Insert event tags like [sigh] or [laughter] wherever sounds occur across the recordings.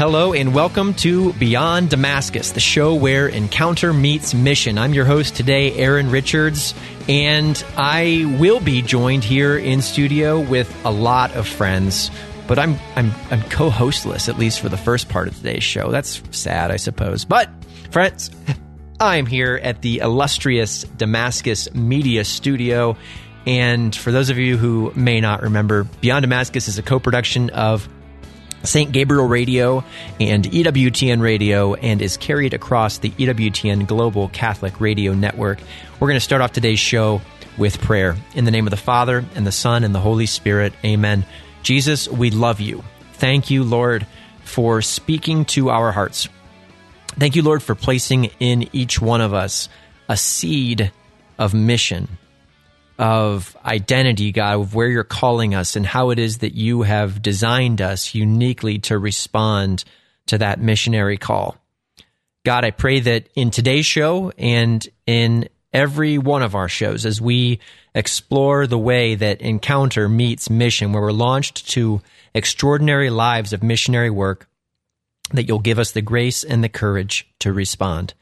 Hello and welcome to Beyond Damascus, the show where encounter meets mission. I'm your host today, Aaron Richards, and I will be joined here in studio with a lot of friends. But I'm I'm I'm co-hostless at least for the first part of today's show. That's sad, I suppose. But friends, I'm here at the illustrious Damascus Media Studio. And for those of you who may not remember, Beyond Damascus is a co production of St. Gabriel Radio and EWTN Radio and is carried across the EWTN Global Catholic Radio Network. We're going to start off today's show with prayer. In the name of the Father, and the Son, and the Holy Spirit, amen. Jesus, we love you. Thank you, Lord, for speaking to our hearts. Thank you, Lord, for placing in each one of us a seed of mission of identity, God, of where you're calling us and how it is that you have designed us uniquely to respond to that missionary call. God, I pray that in today's show and in every one of our shows, as we explore the way that encounter meets mission, where we're launched to extraordinary lives of missionary work, that you'll give us the grace and the courage to respond.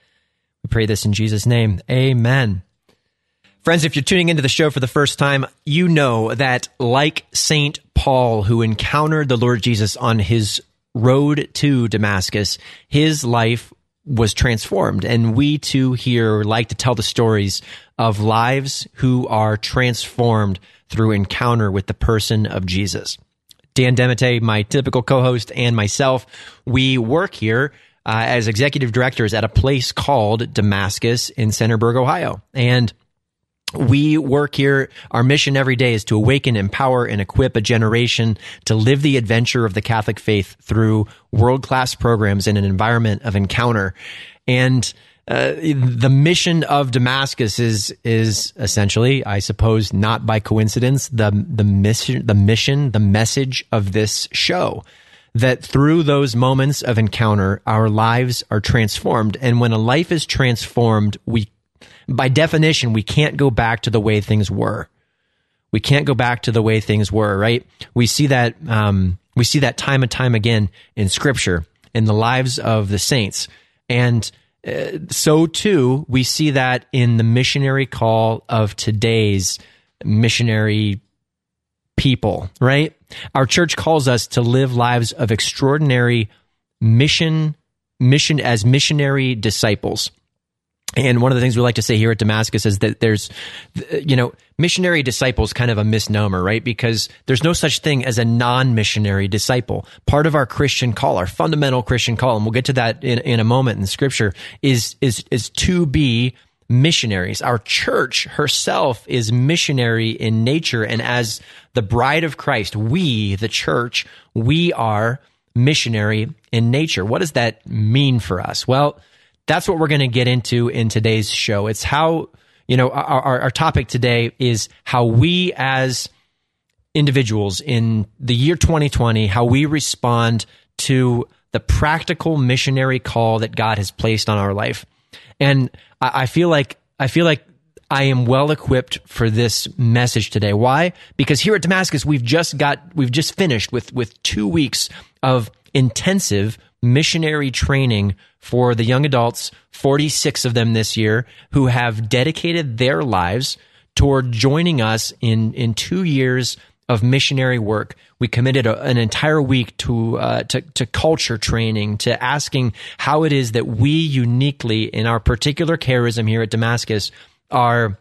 We pray this in Jesus' name. Amen. Friends, if you're tuning into the show for the first time, you know that like St. Paul, who encountered the Lord Jesus on his road to Damascus, his life was transformed. And we too here like to tell the stories of lives who are transformed through encounter with the person of Jesus. Dan DeMatte, my typical co-host, and myself, we work here uh, as executive directors at a place called Damascus in Centerburg, Ohio. And we work here. Our mission every day is to awaken, empower, and equip a generation to live the adventure of the Catholic faith through world class programs in an environment of encounter. And uh, the mission of Damascus is is essentially, I suppose, not by coincidence, the the mission, the mission, the message of this show. That through those moments of encounter, our lives are transformed, and when a life is transformed, we by definition, we can't go back to the way things were. We can't go back to the way things were, right? We see that um, we see that time and time again in Scripture in the lives of the saints, and uh, so too we see that in the missionary call of today's missionary people. Right? Our church calls us to live lives of extraordinary mission mission as missionary disciples. And one of the things we like to say here at Damascus is that there's, you know, missionary disciple is kind of a misnomer, right? Because there's no such thing as a non-missionary disciple. Part of our Christian call, our fundamental Christian call, and we'll get to that in, in a moment in scripture, is, is, is to be missionaries. Our church herself is missionary in nature. And as the bride of Christ, we, the church, we are missionary in nature. What does that mean for us? Well, that's what we're going to get into in today's show. It's how, you know, our, our, topic today is how we as individuals in the year 2020, how we respond to the practical missionary call that God has placed on our life. And I, I feel like, I feel like I am well equipped for this message today. Why? Because here at Damascus, we've just got, we've just finished with, with two weeks of intensive missionary training for the young adults, 46 of them this year, who have dedicated their lives toward joining us in, in two years of missionary work. We committed a, an entire week to, uh, to, to culture training, to asking how it is that we uniquely, in our particular charism here at Damascus, are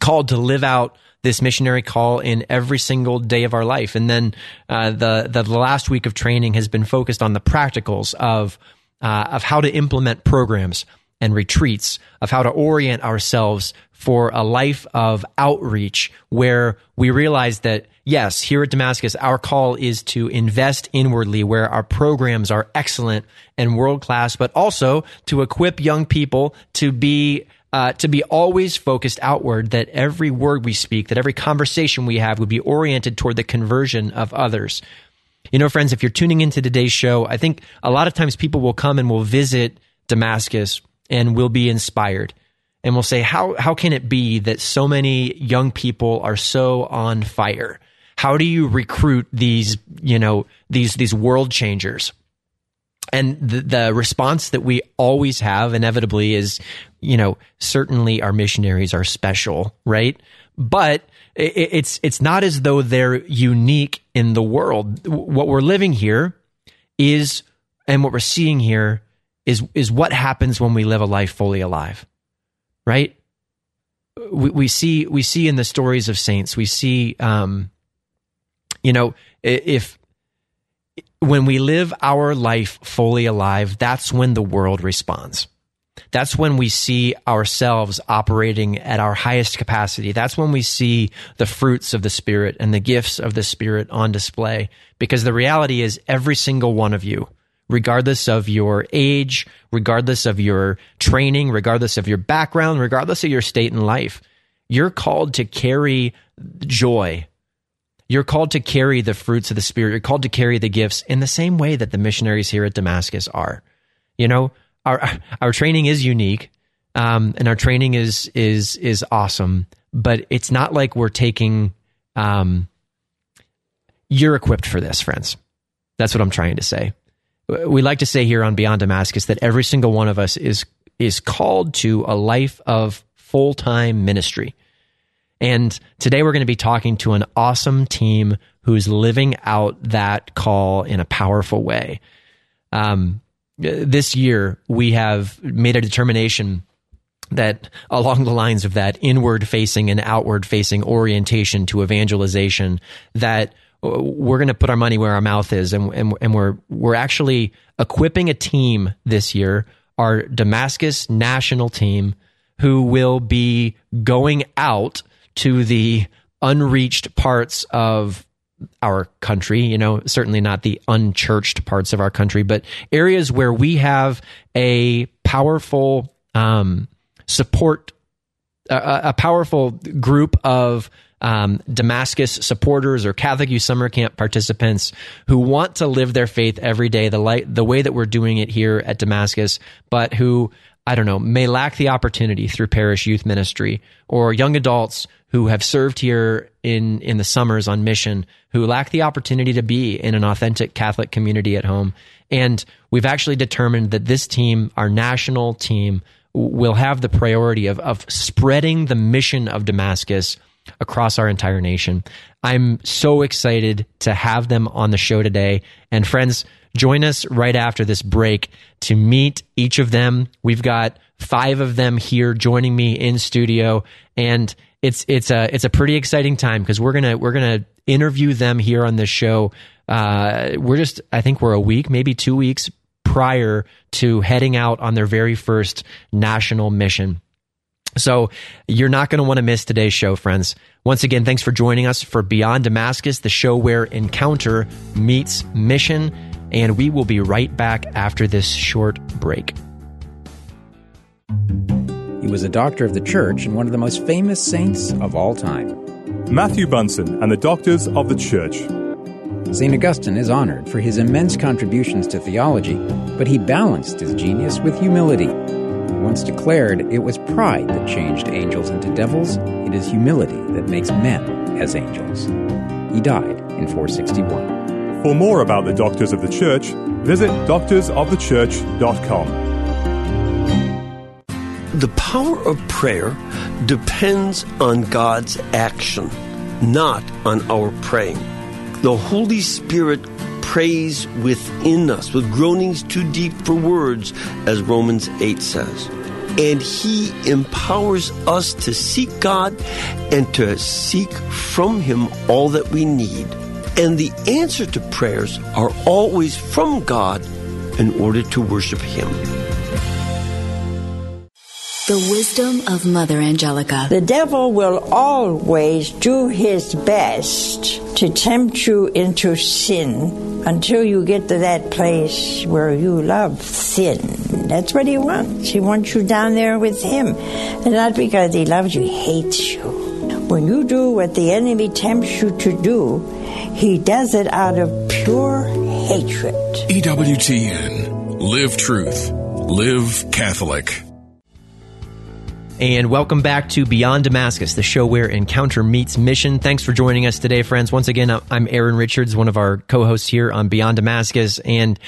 called to live out this missionary call in every single day of our life. And then uh, the, the last week of training has been focused on the practicals of uh, of how to implement programs and retreats, of how to orient ourselves for a life of outreach where we realize that, yes, here at Damascus, our call is to invest inwardly where our programs are excellent and world class, but also to equip young people to be uh, to be always focused outward, that every word we speak, that every conversation we have would be oriented toward the conversion of others. You know, friends, if you're tuning into today's show, I think a lot of times people will come and will visit Damascus and will be inspired and will say, how, how can it be that so many young people are so on fire? How do you recruit these, you know, these, these world changers? And the, the response that we always have inevitably is, you know, certainly our missionaries are special, right? But it, it's it's not as though they're unique in the world. What we're living here is, and what we're seeing here is is what happens when we live a life fully alive, right? We, we see we see in the stories of saints, we see, um, you know, if when we live our life fully alive, that's when the world responds. That's when we see ourselves operating at our highest capacity. That's when we see the fruits of the Spirit and the gifts of the Spirit on display. Because the reality is, every single one of you, regardless of your age, regardless of your training, regardless of your background, regardless of your state in life, you're called to carry joy. You're called to carry the fruits of the Spirit. You're called to carry the gifts in the same way that the missionaries here at Damascus are. You know, our [laughs] our training is unique, um, and our training is is is awesome. But it's not like we're taking. Um, you're equipped for this, friends. That's what I'm trying to say. We like to say here on Beyond Damascus that every single one of us is is called to a life of full time ministry. And today we're going to be talking to an awesome team who's living out that call in a powerful way. Um, this year we have made a determination that along the lines of that inward facing and outward facing orientation to evangelization that we're going to put our money where our mouth is and, and, and we're we're actually equipping a team this year our Damascus national team who will be going out to the unreached parts of our country, you know, certainly not the unchurched parts of our country, but areas where we have a powerful um, support, a, a, powerful group of um, Damascus supporters or Catholic Youth Summer Camp participants who want to live their faith every day, the light, the way that we're doing it here at Damascus, but who I don't know, may lack the opportunity through parish youth ministry or young adults who have served here in, in the summers on mission who lack the opportunity to be in an authentic Catholic community at home. And we've actually determined that this team, our national team, will have the priority of, of spreading the mission of Damascus across our entire nation. I'm so excited to have them on the show today. And friends, join us right after this break to meet each of them. We've got five of them here joining me in studio and it's it's a it's a pretty exciting time because we're gonna we're gonna interview them here on this show. Uh, we're just I think we're a week, maybe two weeks prior to heading out on their very first national mission. So you're not going to want to miss today's show, friends. Once again, thanks for joining us for Beyond Damascus, the show where encounter meets mission. And we will be right back after this short break. He was a doctor of the church and one of the most famous saints of all time. Matthew Bunson and the Doctors of the Church. St. Augustine is honored for his immense contributions to theology, but he balanced his genius with humility. He once declared it was pride that changed angels into devils, it is humility that makes men as angels. He died in 461. For more about the Doctors of the Church, visit doctorsofthechurch.com. The power of prayer depends on God's action, not on our praying. The Holy Spirit prays within us with groanings too deep for words, as Romans 8 says. And He empowers us to seek God and to seek from Him all that we need. And the answer to prayers are always from God in order to worship Him. The wisdom of Mother Angelica. The devil will always do his best to tempt you into sin until you get to that place where you love sin. That's what he wants. He wants you down there with him. And not because he loves you, he hates you. When you do what the enemy tempts you to do, he does it out of pure hatred. EWTN. Live truth. Live Catholic. And welcome back to Beyond Damascus, the show where encounter meets mission. Thanks for joining us today, friends. Once again, uh, I'm Aaron Richards, one of our co hosts here on Beyond Damascus. And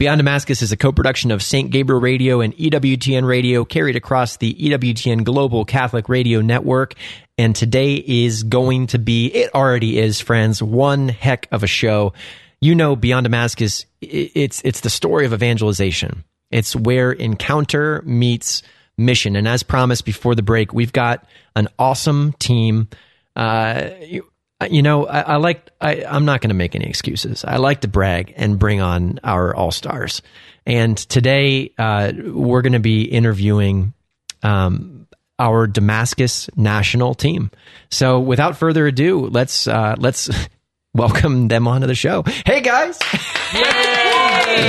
Beyond Damascus is a co production of St. Gabriel Radio and EWTN Radio, carried across the EWTN Global Catholic Radio Network. And today is going to be, it already is, friends, one heck of a show. You know, Beyond Damascus, it's, it's the story of evangelization. It's where encounter meets mission. And as promised before the break, we've got an awesome team. Uh, you, you know, I, I like, I, I'm not going to make any excuses. I like to brag and bring on our all stars. And today, uh, we're going to be interviewing um, our Damascus national team. So without further ado, let's, uh, let's [laughs] welcome them onto the show. Hey guys!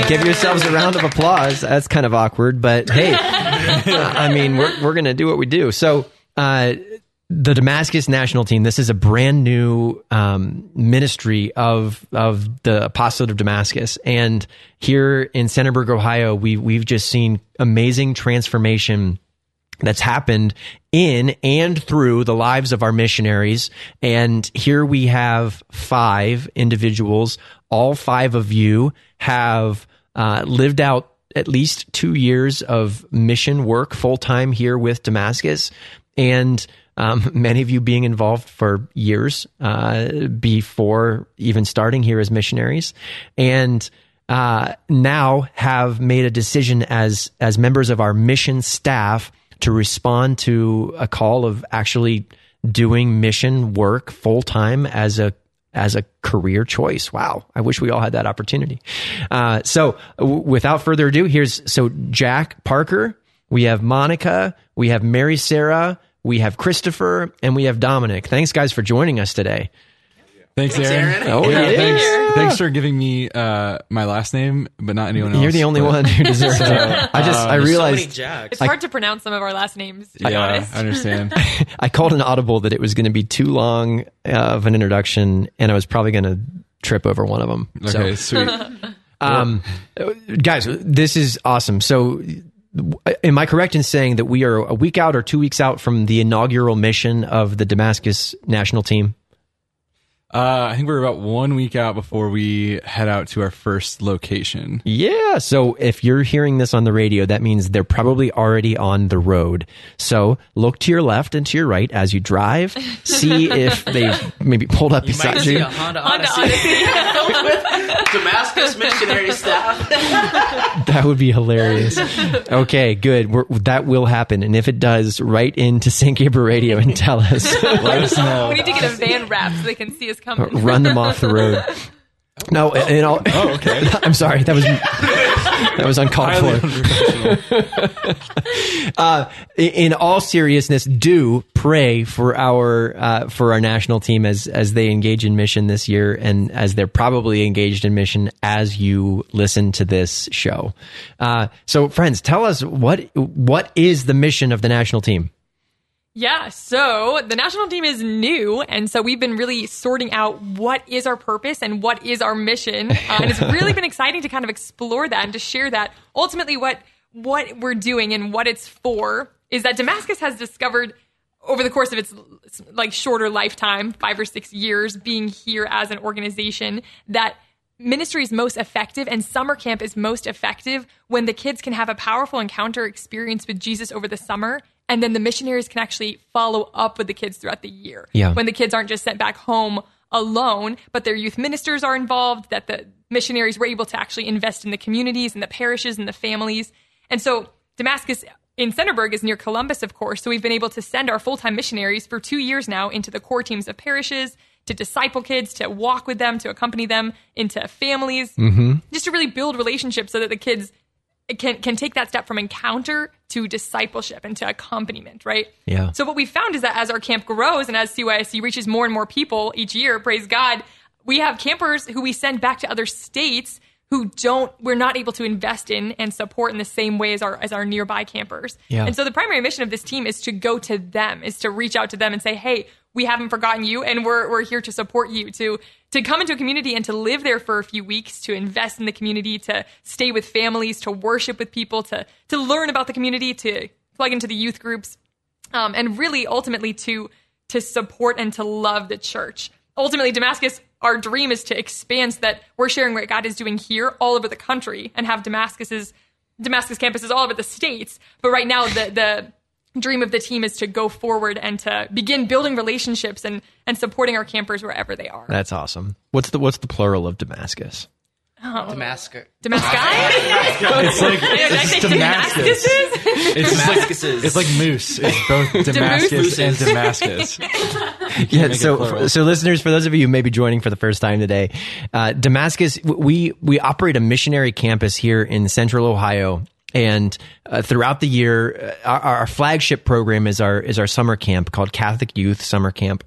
Give yourselves a round of applause. That's kind of awkward, but hey, [laughs] I mean, we're, we're going to do what we do. So, uh, the Damascus national team. This is a brand new um, ministry of of the Apostolate of Damascus, and here in Centerburg, Ohio, we we've just seen amazing transformation that's happened in and through the lives of our missionaries. And here we have five individuals. All five of you have uh, lived out at least two years of mission work full time here with Damascus. And um, [laughs] many of you being involved for years uh, before even starting here as missionaries, and uh, now have made a decision as as members of our mission staff to respond to a call of actually doing mission work full time as a as a career choice. Wow. I wish we all had that opportunity. Uh, so w- without further ado, here's so Jack Parker, we have Monica, we have Mary Sarah, we have Christopher, and we have Dominic. Thanks, guys, for joining us today. Thanks, Aaron. Oh, yeah, yeah. thanks, thanks for giving me uh, my last name, but not anyone else. You're the only but- one who deserves [laughs] it. I just, I realized, It's hard to pronounce some of our last names. To be Yeah, honest. I understand. [laughs] [laughs] I called an audible that it was going to be too long of an introduction, and I was probably going to trip over one of them. Okay, So, sweet. um, guys, this is awesome. So, am I correct in saying that we are a week out or two weeks out from the inaugural mission of the Damascus national team? Uh, I think we're about one week out before we head out to our first location. Yeah. So if you're hearing this on the radio, that means they're probably already on the road. So look to your left and to your right as you drive. See [laughs] if they've maybe pulled up You might beside see you. a Honda Honda Odyssey [laughs] with Damascus missionary staff. [laughs] That would be hilarious. Okay, good. We're, that will happen. And if it does, write into St. Gabriel Radio and tell us. Let us know. We need to get a van wrap so they can see us coming. [laughs] Run them off the road. [laughs] No, and all, Oh, okay. [laughs] I'm sorry. That was that was uncalled for. uh, in all seriousness, do pray for our uh, for our national team as as they engage in mission this year, and as they're probably engaged in mission as you listen to this show. Uh, so, friends, tell us what what is the mission of the national team? Yeah, so the national team is new, and so we've been really sorting out what is our purpose and what is our mission, uh, and it's [laughs] really been exciting to kind of explore that and to share that. Ultimately, what what we're doing and what it's for is that Damascus has discovered over the course of its like shorter lifetime, five or six years, being here as an organization that ministry is most effective and summer camp is most effective when the kids can have a powerful encounter experience with Jesus over the summer and then the missionaries can actually follow up with the kids throughout the year. Yeah. When the kids aren't just sent back home alone, but their youth ministers are involved, that the missionaries were able to actually invest in the communities and the parishes and the families. And so Damascus in Centerburg is near Columbus, of course. So we've been able to send our full time missionaries for two years now into the core teams of parishes to disciple kids, to walk with them, to accompany them into families, mm-hmm. just to really build relationships so that the kids can can take that step from encounter to discipleship and to accompaniment, right? Yeah. So what we found is that as our camp grows and as CYSC reaches more and more people each year, praise God, we have campers who we send back to other states who don't we're not able to invest in and support in the same way as our as our nearby campers. Yeah. And so the primary mission of this team is to go to them, is to reach out to them and say, "Hey, we haven't forgotten you and we're we're here to support you to to come into a community and to live there for a few weeks, to invest in the community, to stay with families, to worship with people, to to learn about the community, to plug into the youth groups, um, and really ultimately to to support and to love the church. Ultimately, Damascus our dream is to expand so that we're sharing what God is doing here all over the country and have Damascus's Damascus campuses all over the states. But right now, the the dream of the team is to go forward and to begin building relationships and and supporting our campers wherever they are. That's awesome. What's the what's the plural of Damascus? Oh. Damascus. Damascus. It's like [laughs] it's Damascus. It's just like it's like moose. It's both [laughs] Damascus and Damascus. yeah. So, so listeners, for those of you who may be joining for the first time today, uh, Damascus, we we operate a missionary campus here in Central Ohio. And uh, throughout the year, uh, our, our flagship program is our is our summer camp called Catholic Youth Summer Camp.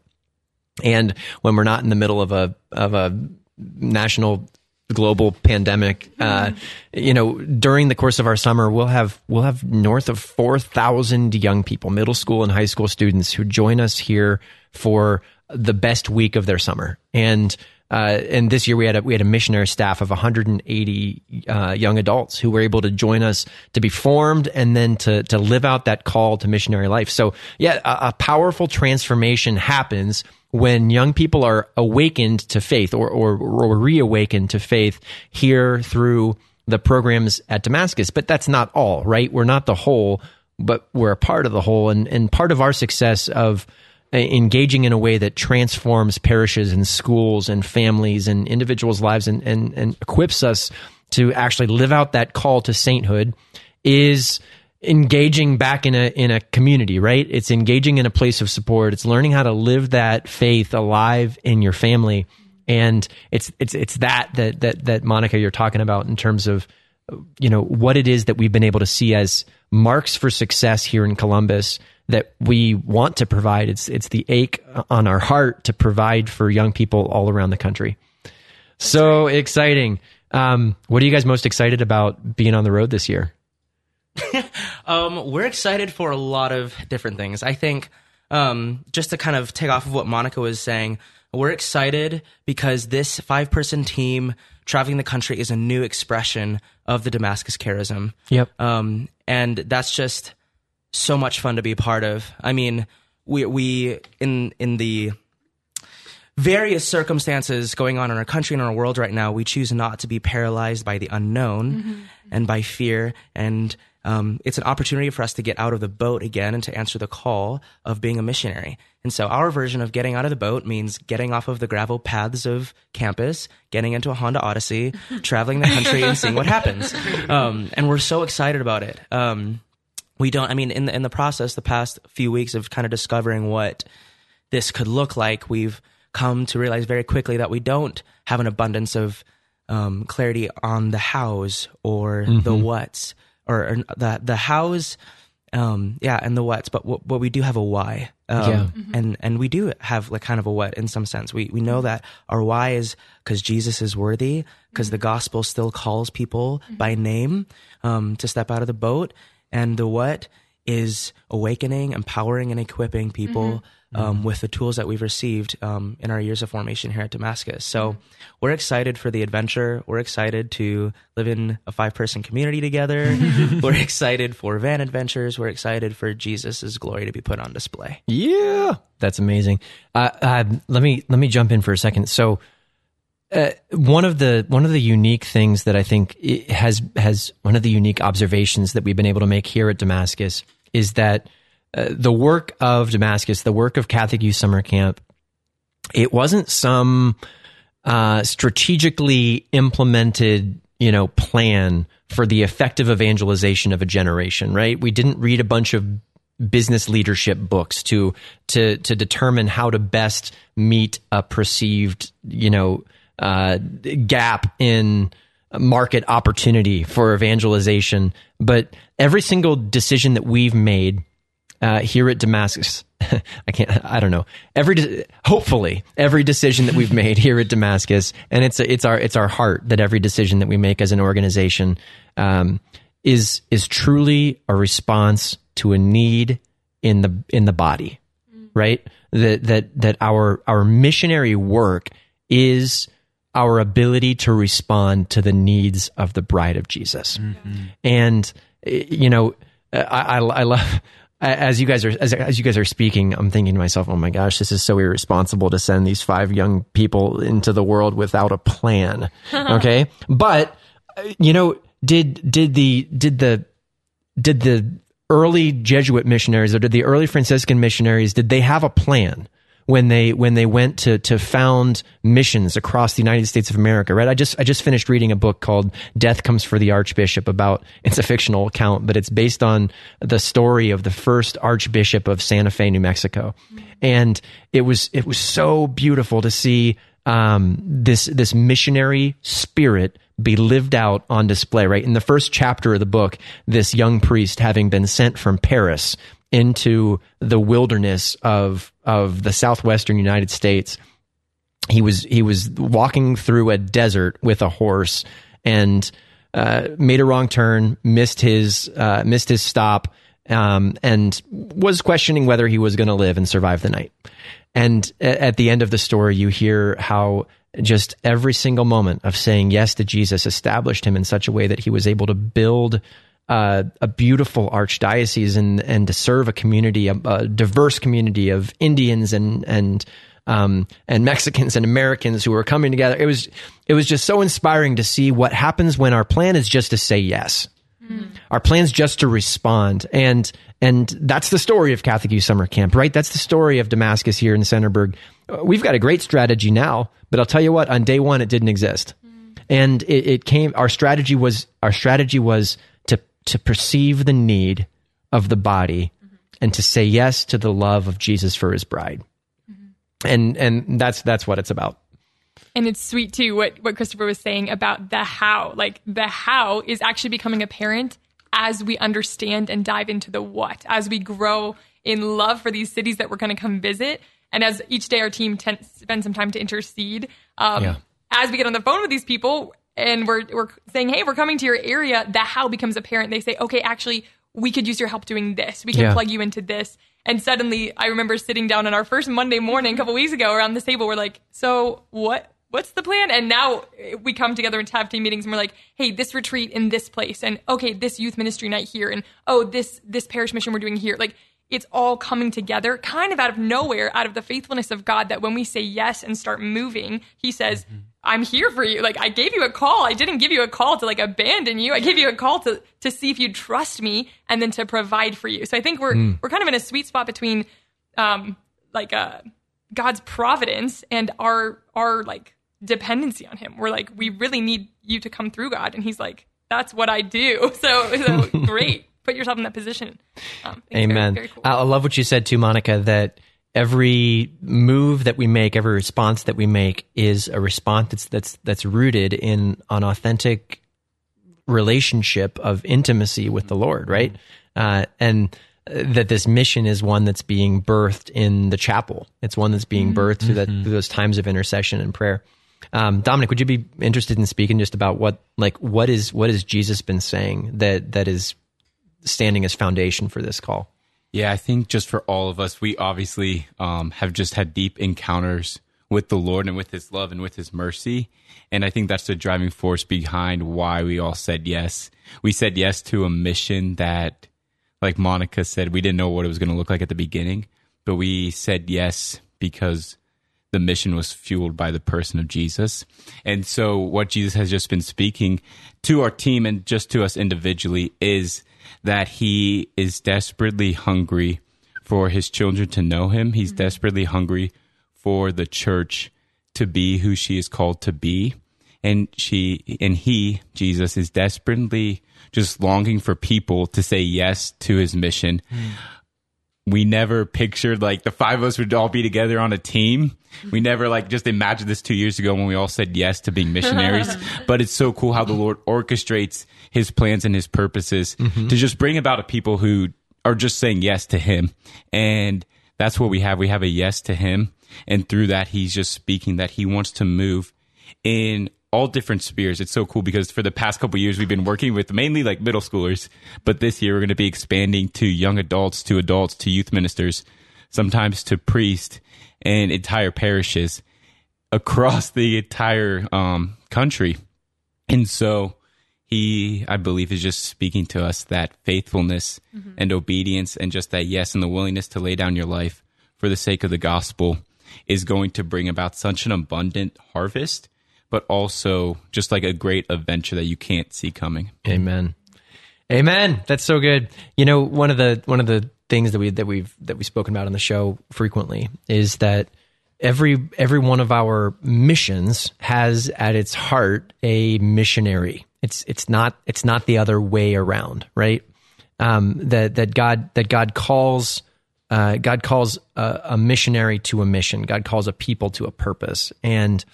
And when we're not in the middle of a of a national global pandemic, uh, you know, during the course of our summer, we'll have we'll have north of four thousand young people, middle school and high school students, who join us here for the best week of their summer. And and this year we had a, we had a missionary staff of 180 uh, young adults who were able to join us to be formed and then to to live out that call to missionary life. So yeah, a, a powerful transformation happens when young people are awakened to faith or, or, or reawakened to faith here through the programs at Damascus. But that's not all, right? We're not the whole, but we're a part of the whole. And, and part of our success of uh, Uh, engaging in a way that transforms parishes and schools and families and individuals' lives and, and, and equips us to actually live out that call to sainthood is engaging back in a in a community, right? It's engaging in a place of support. It's learning how to live that faith alive in your family, and it's it's it's that that that that Monica you're talking about in terms of you know what it is that we've been able to see as marks for success here in Columbus that we want to provide. It's it's the ache on our heart to provide for young people all around the country. So exciting. Um, what are you guys most excited about being on the road this year? [laughs] Um, we're excited for a lot of different things. I think um, just to kind of take off of what Monica was saying, we're excited because this five person team traveling the country is a new expression of the Damascus charism. Yep. Um, and that's just so much fun to be a part of. I mean, we we in in the various circumstances going on in our country and our world right now, we choose not to be paralyzed by the unknown and by fear. And um, it's an opportunity for us to get out of the boat again and to answer the call of being a missionary. And so our version of getting out of the boat means getting off of the gravel paths of campus, getting into a Honda Odyssey, [laughs] traveling the country and seeing what happens. [laughs] Um, and we're so excited about it. Um, we don't, I mean, in the, in the process, the past few weeks of kind of discovering what this could look like, we've come to realize very quickly that we don't have an abundance of um, clarity on the hows or the Mhm. whats or, or the the hows, um, yeah, and the whats. But what, what we do have a why, um, Yeah. and and we do have like kind of a what in some sense. We we know that our why is because Jesus is worthy, because the gospel still calls people by name um, to step out of the boat, and the what is awakening, empowering, and equipping people um, with the tools that we've received um, in our years of formation here at Damascus. So we're excited for the adventure. We're excited to live in a five person community together. [laughs] we're excited for van adventures. We're excited for Jesus' glory to be put on display. Yeah, that's amazing. Uh, uh, let me let me jump in for a second. So, uh, one of the one of the unique things that I think has has one of the unique observations that we've been able to make here at Damascus is that uh, the work of Damascus, the work of Catholic Youth Summer Camp, it wasn't some uh, strategically implemented, you know, plan for the effective evangelization of a generation. Right? We didn't read a bunch of business leadership books to to to determine how to best meet a perceived, you know, uh, gap in market opportunity for evangelization. But every single decision that we've made uh, here at Damascus. [laughs] I can't. I don't know. Every de- hopefully every decision that we've made here at Damascus, and it's it's our it's our heart that every decision that we make as an organization um, is is truly a response to a need in the in the body, right? That that that our our missionary work is our ability to respond to the needs of the bride of Jesus, and eh, you know, I I, I love. as you guys are as, as you guys are speaking, I'm thinking to myself, "Oh my gosh, this is so irresponsible to send these five young people into the world without a plan." [laughs] okay, but you know, did did the did the did the early Jesuit missionaries or did the early Franciscan missionaries did they have a plan? When they when they went to to found missions across the United States of America. Right. I just I just finished reading a book called Death Comes for the Archbishop about it's a fictional account, but it's based on the story of the first Archbishop of Santa Fe, New Mexico, and it was it was so beautiful to see um, this this missionary spirit be lived out on display. Right in the first chapter of the book, this young priest having been sent from Paris into the wilderness of of the southwestern United States. He was he was walking through a desert with a horse and uh, made a wrong turn, missed his uh, missed his stop, um, and was questioning whether he was going to live and survive the night. And at the end of the story, you hear how just every single moment of saying yes to Jesus established him in such a way that he was able to build uh, a beautiful archdiocese and and to serve a community, a, a diverse community of Indians and and um, and Mexicans and Americans who were coming together. It was it was just so inspiring to see what happens when our plan is just to say yes. Mm. Our plan's just to respond, and and that's the story of Catholic Youth Summer Camp, right? That's the story of Damascus here in Centerburg. We've got a great strategy now, but I'll tell you what, on day one, it didn't exist, mm. and it, it came. Our strategy was our strategy was to perceive the need of the body mm-hmm. and to say yes to the love of Jesus for his bride. Mm-hmm. And and that's that's what it's about. And it's sweet too what what Christopher was saying about the how. Like the how is actually becoming apparent as we understand and dive into the what, as we grow in love for these cities that we're going to come visit, and as each day our team spends some time to intercede. Um, yeah. As we get on the phone with these people, and we're we're saying, hey, we're coming to your area, the how becomes apparent. They say, okay, actually, we could use your help doing this. We can yeah. plug you into this. And suddenly, I remember sitting down on our first Monday morning a couple weeks ago around this table. We're like, so what? What's the plan? And now we come together and have team meetings, and we're like, hey, this retreat in this place, and okay, this youth ministry night here, and oh, this this parish mission we're doing here. Like it's all coming together kind of out of nowhere, out of the faithfulness of God that when we say yes and start moving, He says, mm-hmm. I'm here for you. Like I gave you a call. I didn't give you a call to like abandon you. I gave you a call to to see if you'd trust me and then to provide for you. So I think we're mm. we're kind of in a sweet spot between um like uh God's providence and our our like dependency on him. We're like we really need you to come through God and he's like that's what I do. [laughs] So so [laughs] great. Put yourself in that position. Um, Amen. Very, very cool. I love what you said too Monica that every move that we make, every response that we make is a response that's that's that's rooted in an authentic relationship of intimacy with the Lord, right? Uh, and that this mission is one that's being birthed in the chapel. It's one that's being birthed mm-hmm. through, that, through those times of intercession and prayer. Um, Dominic, would you be interested in speaking just about what, like, what is what has Jesus been saying that that is standing as foundation for this call? Yeah, I think just for all of us, we obviously um, have just had deep encounters with the Lord and with His love and with His mercy. And I think that's the driving force behind why we all said yes. We said yes to a mission that, like Monica said, we didn't know what it was going to look like at the beginning, but we said yes because the mission was fueled by the person of Jesus. And so, what Jesus has just been speaking to our team and just to us individually is that he is desperately hungry for his children to know him. He's mm-hmm. desperately hungry for the church to be who she is called to be. And she and he, Jesus, is desperately just longing for people to say yes to his mission. Mm. We never pictured like the five of us would all be together on a team. We never like just imagined this two years ago when we all said yes to being missionaries. [laughs] but it's so cool how the Lord orchestrates his plans and his purposes mm-hmm. to just bring about a people who are just saying yes to him. And that's what we have. We have a yes to him. And through that, he's just speaking that he wants to move in all different spheres. It's so cool because for the past couple years, we've been working with mainly like middle schoolers, but this year we're going to be expanding to young adults, to adults, to youth ministers, sometimes to priests and entire parishes across the entire um, country. And so he, I believe, is just speaking to us that faithfulness mm-hmm. and obedience and just that yes and the willingness to lay down your life for the sake of the gospel is going to bring about such an abundant harvest, but also just like a great adventure that you can't see coming. Amen. Amen. That's so good. You know, one of the one of the things that we that we've that we've spoken about on the show frequently is that every every one of our missions has at its heart a missionary. It's it's not it's not the other way around, right? Um, that that God that God calls uh, God calls a, a, missionary to a mission. God calls a people to a purpose, and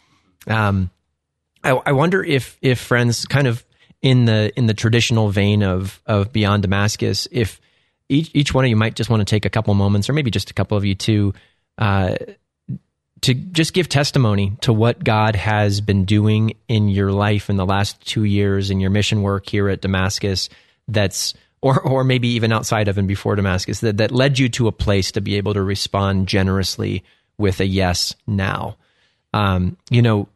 um, I, I wonder if if friends kind of in the in the traditional vein of of Beyond Damascus, if each each one of you might just want to take a couple moments, or maybe just a couple of you to uh, to just give testimony to what God has been doing in your life in the last two years in your mission work here at Damascus. That's or or maybe even outside of and before Damascus that that led you to a place to be able to respond generously with a yes now. Um, you know,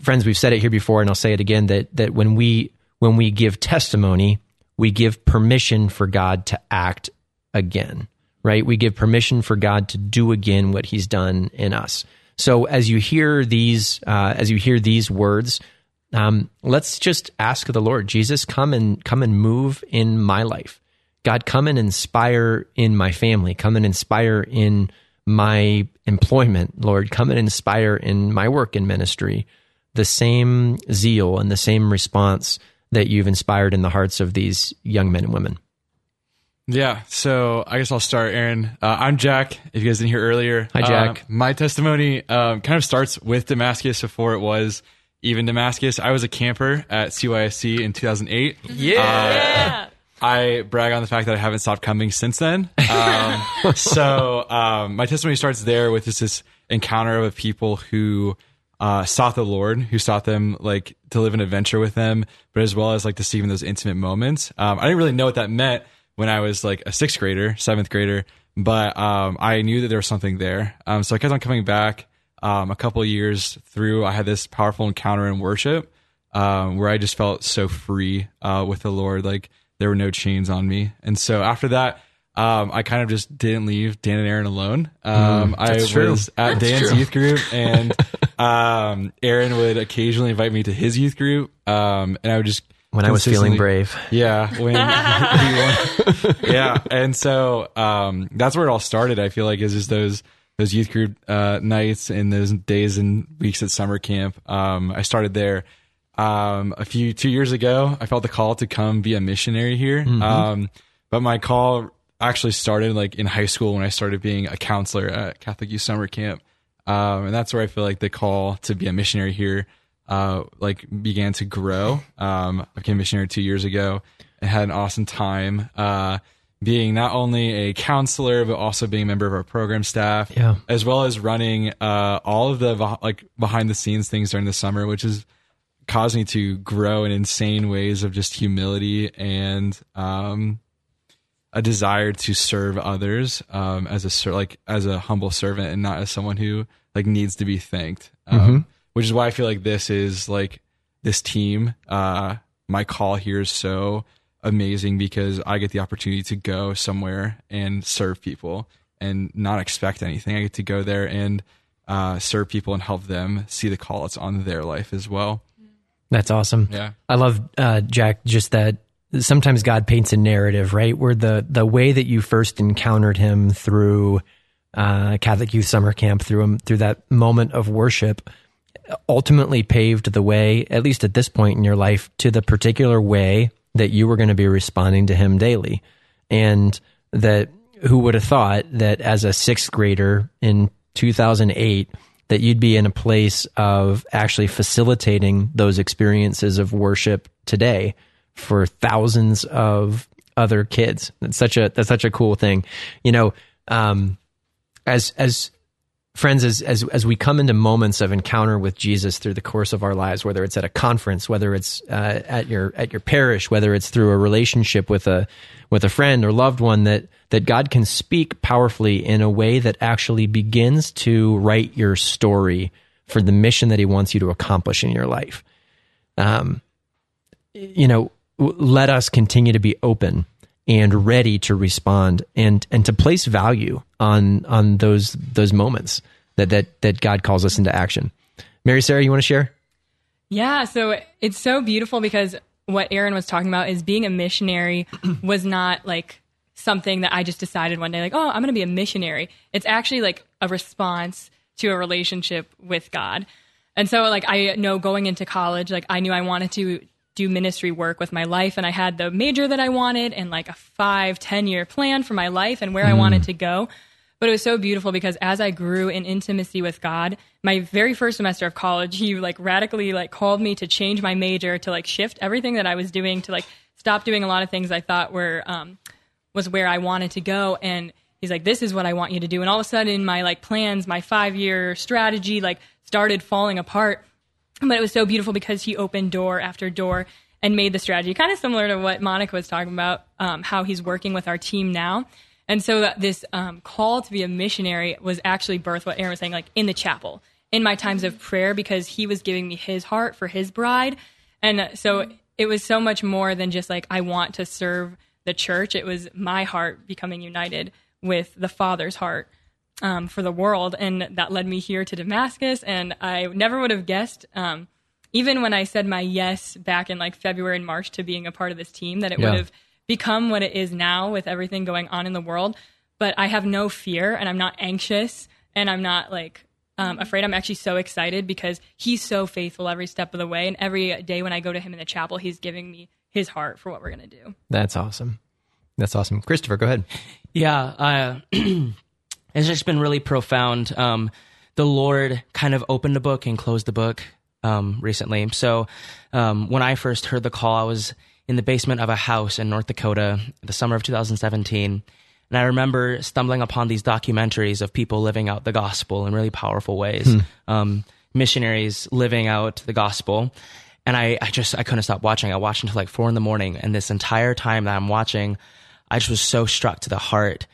friends, we've said it here before, and I'll say it again that that when we when we give testimony, we give permission for God to act again, right? We give permission for God to do again what He's done in us. So as you hear these, uh, as you hear these words, um, let's just ask the Lord, Jesus, come and come and move in my life. God, come and inspire in my family. Come and inspire in my employment, Lord. Come and inspire in my work in ministry the same zeal and the same response that you've inspired in the hearts of these young men and women? Yeah, so I guess I'll start, Aaron. Uh, I'm Jack. If you guys didn't hear earlier, hi Jack. Uh, my testimony um, kind of starts with Damascus before it was even Damascus. I was a camper at CYSC in 2008. Yeah. Uh, I brag on the fact that I haven't stopped coming since then. Um, [laughs] so um, my testimony starts there with just this encounter of people who uh, sought the Lord, who sought them like to live an adventure with them, but as well as like to see in those intimate moments. Um, I didn't really know what that meant when I was like a sixth grader, seventh grader, but um, I knew that there was something there. Um, so I kept on coming back. Um, a couple years through, I had this powerful encounter in worship um, where I just felt so free uh, with the Lord, like there were no chains on me. And so after that, um, I kind of just didn't leave Dan and Aaron alone. Um, mm, I was true. at that's Dan's true. youth group, [laughs] and um, Aaron would occasionally invite me to his youth group, um, and I would just when I was feeling brave. Yeah, when [laughs] [laughs] yeah, and so um, that's where it all started. I feel like is just those those youth group uh, nights and those days and weeks at summer camp. Um, I started there. Um, a few two years ago, I felt the call to come be a missionary here. Mm-hmm. Um, but my call actually started like in high school when I started being a counselor at Catholic Youth Summer Camp, um, and that's where I feel like the call to be a missionary here, uh, like began to grow. Um, I became a missionary two years ago and had an awesome time. Uh, being not only a counselor but also being a member of our program staff, yeah. as well as running uh, all of the like behind the scenes things during the summer, which has caused me to grow in insane ways of just humility and um, a desire to serve others um, as a like as a humble servant and not as someone who like needs to be thanked. Um, mm-hmm. Which is why I feel like this is like this team. Uh, my call here is so amazing because I get the opportunity to go somewhere and serve people and not expect anything. I get to go there and uh, serve people and help them see the call that's on their life as well. That's awesome. Yeah, I love uh, Jack. Just that sometimes God paints a narrative, right? Where the the way that you first encountered Him through uh, Catholic Youth Summer Camp, through through that moment of worship, ultimately paved the way, at least at this point in your life, to the particular way that you were going to be responding to Him daily, and that who would have thought that as a sixth grader in 2008 that you'd be in a place of actually facilitating those experiences of worship today for thousands of other kids. That's such a that's such a cool thing. You know, um, as as friends, as as as we come into moments of encounter with Jesus through the course of our lives, whether it's at a conference, whether it's uh, at your at your parish, whether it's through a relationship with a with a friend or loved one, that that God can speak powerfully in a way that actually begins to write your story for the mission that He wants you to accomplish in your life. Um, you know, let us continue to be open and ready to respond and and to place value on on those those moments that that that God calls us into action. Mary Sarah, you want to share? Yeah, so it's so beautiful because what Aaron was talking about is being a missionary [clears throat] was not like something that I just decided one day, like, oh, I'm going to be a missionary. It's actually like a response to a relationship with God. And so, like, I know going into college, like, I knew I wanted to do ministry work with my life, and I had the major that I wanted and like a five, ten year plan for my life and where I wanted to go. But it was so beautiful because as I grew in intimacy with God, my very first semester of college, [laughs] he like radically like called me to change my major to like shift everything that I was doing to like stop doing a lot of things I thought were um, was where I wanted to go. And he's like, "This is what I want you to do." And all of a sudden, my like plans, my five year strategy, like started falling apart. But it was so beautiful because he opened door after door and made the strategy kind of similar to what Monica was talking about, um, how he's working with our team now. And so this um, call to be a missionary was actually birthed, what Aaron was saying, like in the chapel, in my times of prayer, because he was giving me his heart for his bride. And so it was so much more than just like, I want to serve the church. It was my heart becoming united with the Father's heart um, for the world. And that led me here to Damascus. And I never would have guessed, um, even when I said my yes back in like February and March to being a part of this team, that it Yeah. would have become what it is now with everything going on in the world. But I have no fear and I'm not anxious and I'm not like um, afraid. I'm actually so excited because he's so faithful every step of the way. And every day when I go to him in the chapel, he's giving me his heart for what we're going to do. That's awesome. That's awesome. Christopher, go ahead. [laughs] Yeah, uh, [clears throat] it's just been really profound. Um, the Lord kind of opened the book and closed the book um, recently. So um, when I first heard the call, I was in the basement of a house in North Dakota, the summer of 2017. And I remember stumbling upon these documentaries of people living out the gospel in really powerful ways, Hmm. um, missionaries living out the gospel. And I, I just I couldn't stop watching. I watched until like four in the morning, and this entire time that I'm watching, I just was so struck to the heart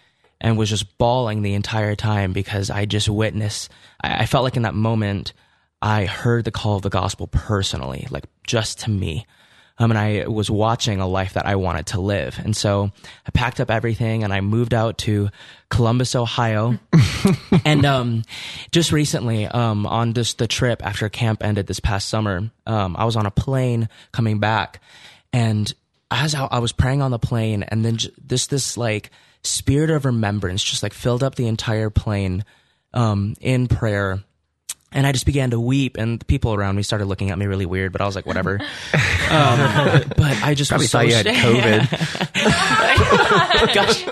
and was just bawling the entire time because I just witnessed. I, I felt like in that moment, I heard the call of the gospel personally, like just to me. Um, and I was watching a life that I wanted to live. And so I packed up everything and I moved out to Columbus, Ohio. [laughs] and um, just recently, um, on just the trip after camp ended this past summer, um, I was on a plane coming back. And as I, I was praying on the plane, and then j- this, this like spirit of remembrance just like filled up the entire plane um, in prayer and I just began to weep, and the people around me started looking at me really weird. But I was like, whatever. um, [laughs] but I just Probably was so thought you had COVID. [laughs] Gosh,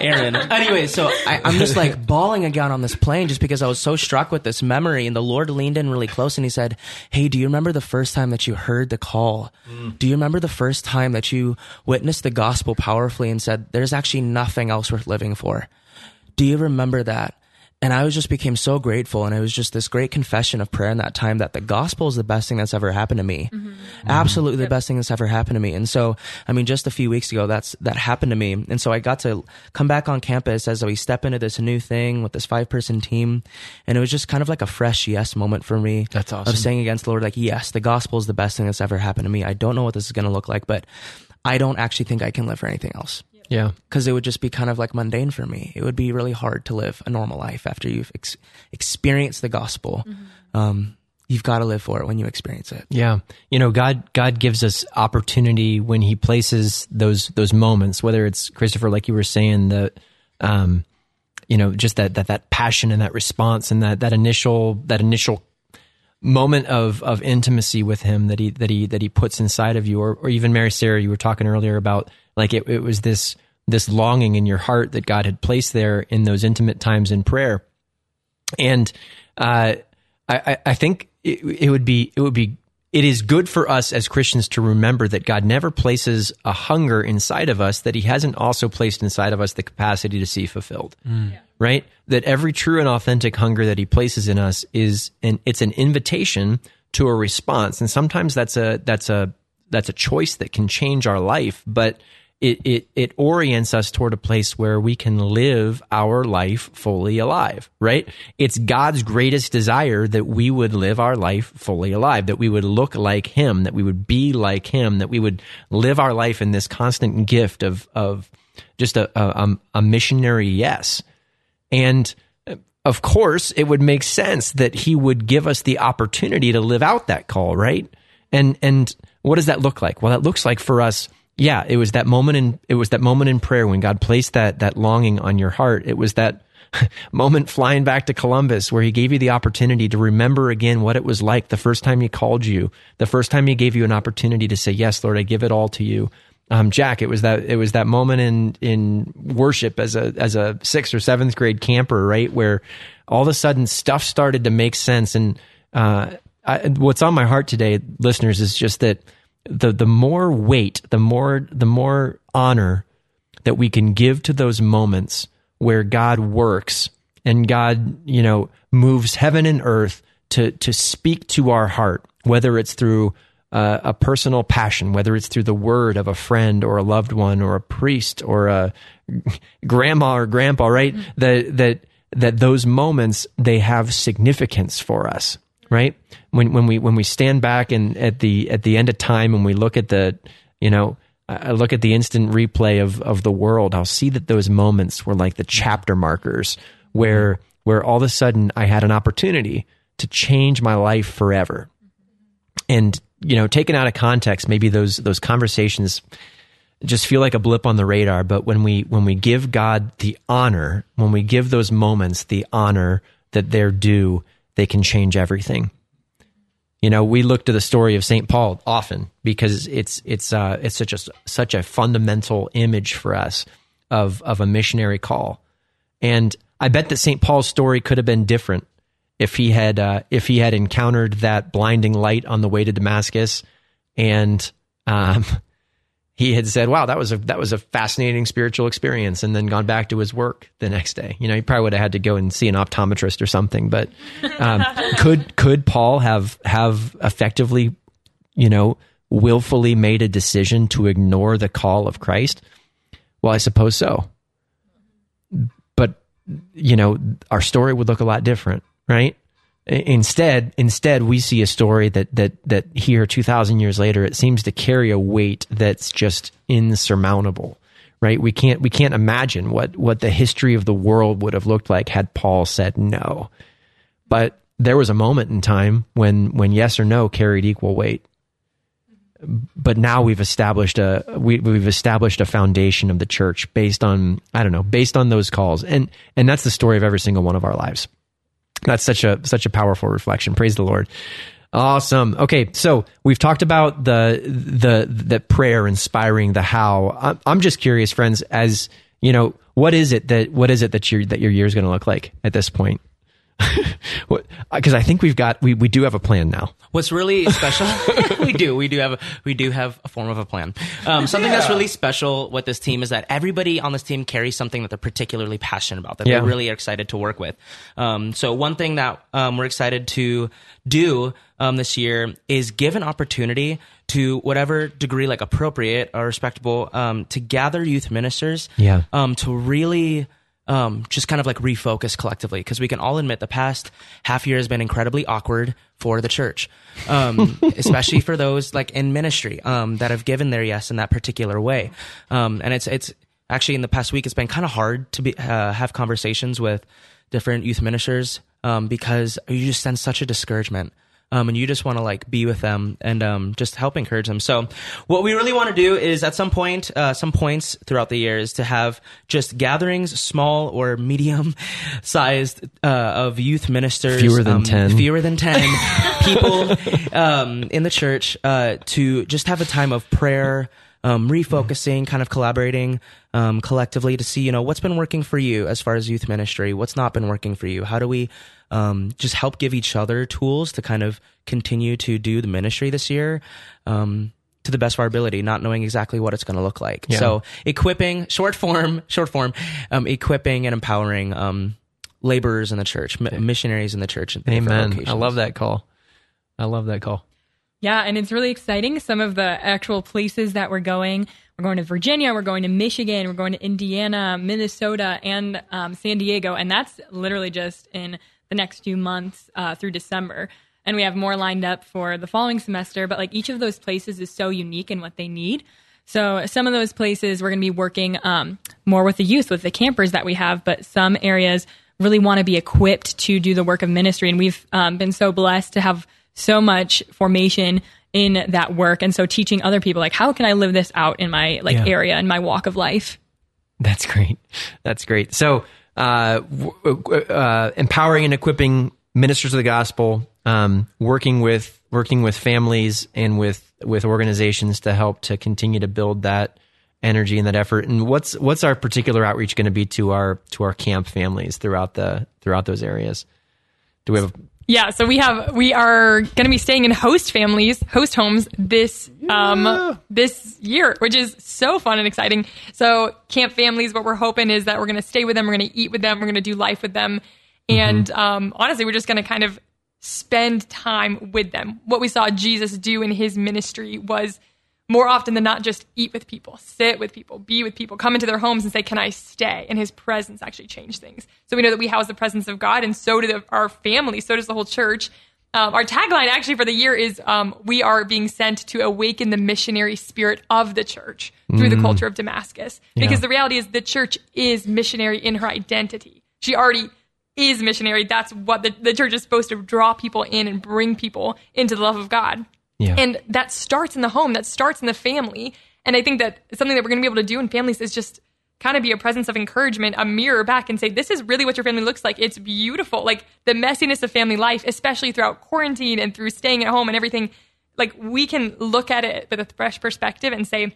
Aaron. Anyway, so I, I'm just like bawling again on this plane, just because I was so struck with this memory. And the Lord leaned in really close, and He said, "Hey, do you remember the first time that you heard the call? Do you remember the first time that you witnessed the gospel powerfully and said, "There's actually nothing else worth living for"? Do you remember that?" And I was just became so grateful, and it was just this great confession of prayer in that time that the gospel is the best thing that's ever happened to me, mm-hmm. Mm-hmm. absolutely the best thing that's ever happened to me. And so, I mean, just a few weeks ago, that's that happened to me, and so I got to come back on campus as we step into this new thing with this five person team, and it was just kind of like a fresh yes moment for me. That's awesome. Of saying against the Lord, like, yes, the gospel is the best thing that's ever happened to me. I don't know what this is going to look like, but I don't actually think I can live for anything else Yeah. Because it would just be kind of like mundane for me. It would be really hard to live a normal life after you've ex- experienced the gospel. Um, you've got to live for it when you experience it. Yeah. You know, God God gives us opportunity when he places those those moments, whether it's Christopher, like you were saying, the um, you know, just that that that passion and that response and that that initial that initial moment of of intimacy with him that he that he that he puts inside of you or, or even Mary Sarah you were talking earlier about like it, it was this this longing in your heart that God had placed there in those intimate times in prayer and uh, I, I- I think it, it would be it would be it is good for us as Christians to remember that God never places a hunger inside of us that He hasn't also placed inside of us the capacity to see fulfilled. Right? That every true and authentic hunger that He places in us is an it's an invitation to a response, and sometimes that's a that's a that's a choice that can change our life, but it, it it orients us toward a place where we can live our life fully alive, right? It's God's greatest desire that we would live our life fully alive, that we would look like him, that we would be like him, that we would live our life in this constant gift of of just a a, a missionary yes. And uh, of course, it would make sense that he would give us the opportunity to live out that call, right? And and what does that look like? Well, that looks like for us yeah, it was that moment in it was that moment in prayer when God placed that that longing on your heart. It was that [laughs] moment flying back to Columbus where he gave you the opportunity to remember again what it was like the first time he called you, the first time he gave you an opportunity to say, "Yes, Lord, I give it all to you." Um, Jack, it was that it was that moment in in worship as a as a sixth or seventh grade camper, right, where all of a sudden stuff started to make sense. And uh, I, what's on my heart today, listeners, is just that the the more weight, the more the more honor that we can give to those moments where God works and God, you know, moves heaven and earth to to speak to our heart, whether it's through uh, a personal passion, whether it's through the word of a friend or a loved one or a priest or a [laughs] grandma or grandpa, right? Mm-hmm. That that that those moments they have significance for us right? When when we when we stand back and at the at the end of time and we look at the you know I look at the instant replay of of the world, I'll see that those moments were like the chapter markers where where all of a sudden I had an opportunity to change my life forever. And you know, taken out of context, maybe those those conversations just feel like a blip on the radar, but when we when we give God the honor, when we give those moments the honor that they're due, they can change everything. You know, we look to the story of St. Paul often because it's it's uh, it's such a such a fundamental image for us of of a missionary call. And I bet that St. Paul's story could have been different if he had uh, if he had encountered that blinding light on the way to Damascus and um, he had said, "Wow, that was a that was a fascinating spiritual experience," and then gone back to his work the next day. You know, he probably would have had to go and see an optometrist or something. But um, [laughs] could could Paul have have effectively, you know, willfully made a decision to ignore the call of Christ? Well, I suppose so. But you know, our story would look a lot different, right? Instead, instead, we see a story that that that here, two thousand years later, it seems to carry a weight that's just insurmountable. Right? We can't we can't imagine what what the history of the world would have looked like had Paul said no. But there was a moment in time when when yes or no carried equal weight. But now we've established a we, we've established a foundation of the church based on I don't know based on those calls and and that's the story of every single one of our lives. That's such a such a powerful reflection. Praise the Lord. Awesome. Okay, so we've talked about the the the prayer inspiring the how. I'm just curious, friends, as you know, what is it that what is it that your that your year is going to look like at this point? [laughs] Because I think we've got we we do have a plan now. What's really [laughs] special? [laughs] we do. We do have a, we do have a form of a plan. Um, something yeah. that's really special with this team is that everybody on this team carries something that they're particularly passionate about that yeah. they're really excited to work with. Um, so one thing that um, we're excited to do um, this year is give an opportunity to whatever degree like appropriate or respectable um, to gather youth ministers. Yeah. Um, to really um, just kind of like refocus collectively because we can all admit the past half year has been incredibly awkward for the church, um, [laughs] especially for those like in ministry um, that have given their yes in that particular way. Um, and it's it's actually in the past week it's been kind of hard to be uh, have conversations with different youth ministers um, because you just sense such a discouragement um, and you just want to like be with them and um, just help encourage them. So, what we really want to do is at some point, uh, some points throughout the year, is to have just gatherings, small or medium [laughs] sized, uh, of youth ministers, fewer than um, ten, fewer than ten [laughs] people um, in the church, uh, to just have a time of prayer. Um, refocusing, kind of collaborating um, collectively to see, you know, what's been working for you as far as youth ministry, what's not been working for you. How do we um, just help give each other tools to kind of continue to do the ministry this year um, to the best of our ability, not knowing exactly what it's going to look like. Yeah. So equipping, short form, [laughs] short form, um, equipping and empowering um, laborers in the church, m- missionaries in the church. In Amen. I love that call. I love that call. Yeah, and it's really exciting. Some of the actual places that we're going, we're going to Virginia, we're going to Michigan, we're going to Indiana, Minnesota, and um, San Diego, and that's literally just in the next few months uh, through December. And we have more lined up for the following semester. But like each of those places is so unique in what they need. So some of those places we're going to be working um, more with the youth, with the campers that we have, but some areas really want to be equipped to do the work of ministry. And we've um, been so blessed to have so much formation in that work. And so teaching other people, like, how can I live this out in my like Yeah. area, in my walk of life? That's great. That's great. So, uh, uh, empowering and equipping ministers of the gospel, um, working with working with families and with with organizations to help to continue to build that energy and that effort. And what's what's our particular outreach going to be to our to our camp families throughout the throughout those areas? Do we have? Yeah, so we have we are going to be staying in host families, host homes this um this year, which is so fun and exciting. So camp families, what we're hoping is that we're going to stay with them, we're going to eat with them, we're going to do life with them, and um, honestly, we're just going to kind of spend time with them. What we saw Jesus do in his ministry was more often than not just eat with people, sit with people, be with people, come into their homes and say, Can I stay? And his presence actually changed things. So we know that we house the presence of God, and so do the, our family, so does the whole church. Um, our tagline actually for the year is um, We are being sent to awaken the missionary spirit of the church through the Mm. culture of Damascus. Yeah. Because the reality is, the church is missionary in her identity. She already is missionary. That's what the, the church is supposed to draw people in and bring people into the love of God. Yeah. And that starts in the home, that starts in the family. And I think that something that we're going to be able to do in families is just kind of be a presence of encouragement, a mirror back and say, this is really what your family looks like. It's beautiful. Like the messiness of family life, especially throughout quarantine and through staying at home and everything. Like we can look at it with a fresh perspective and say,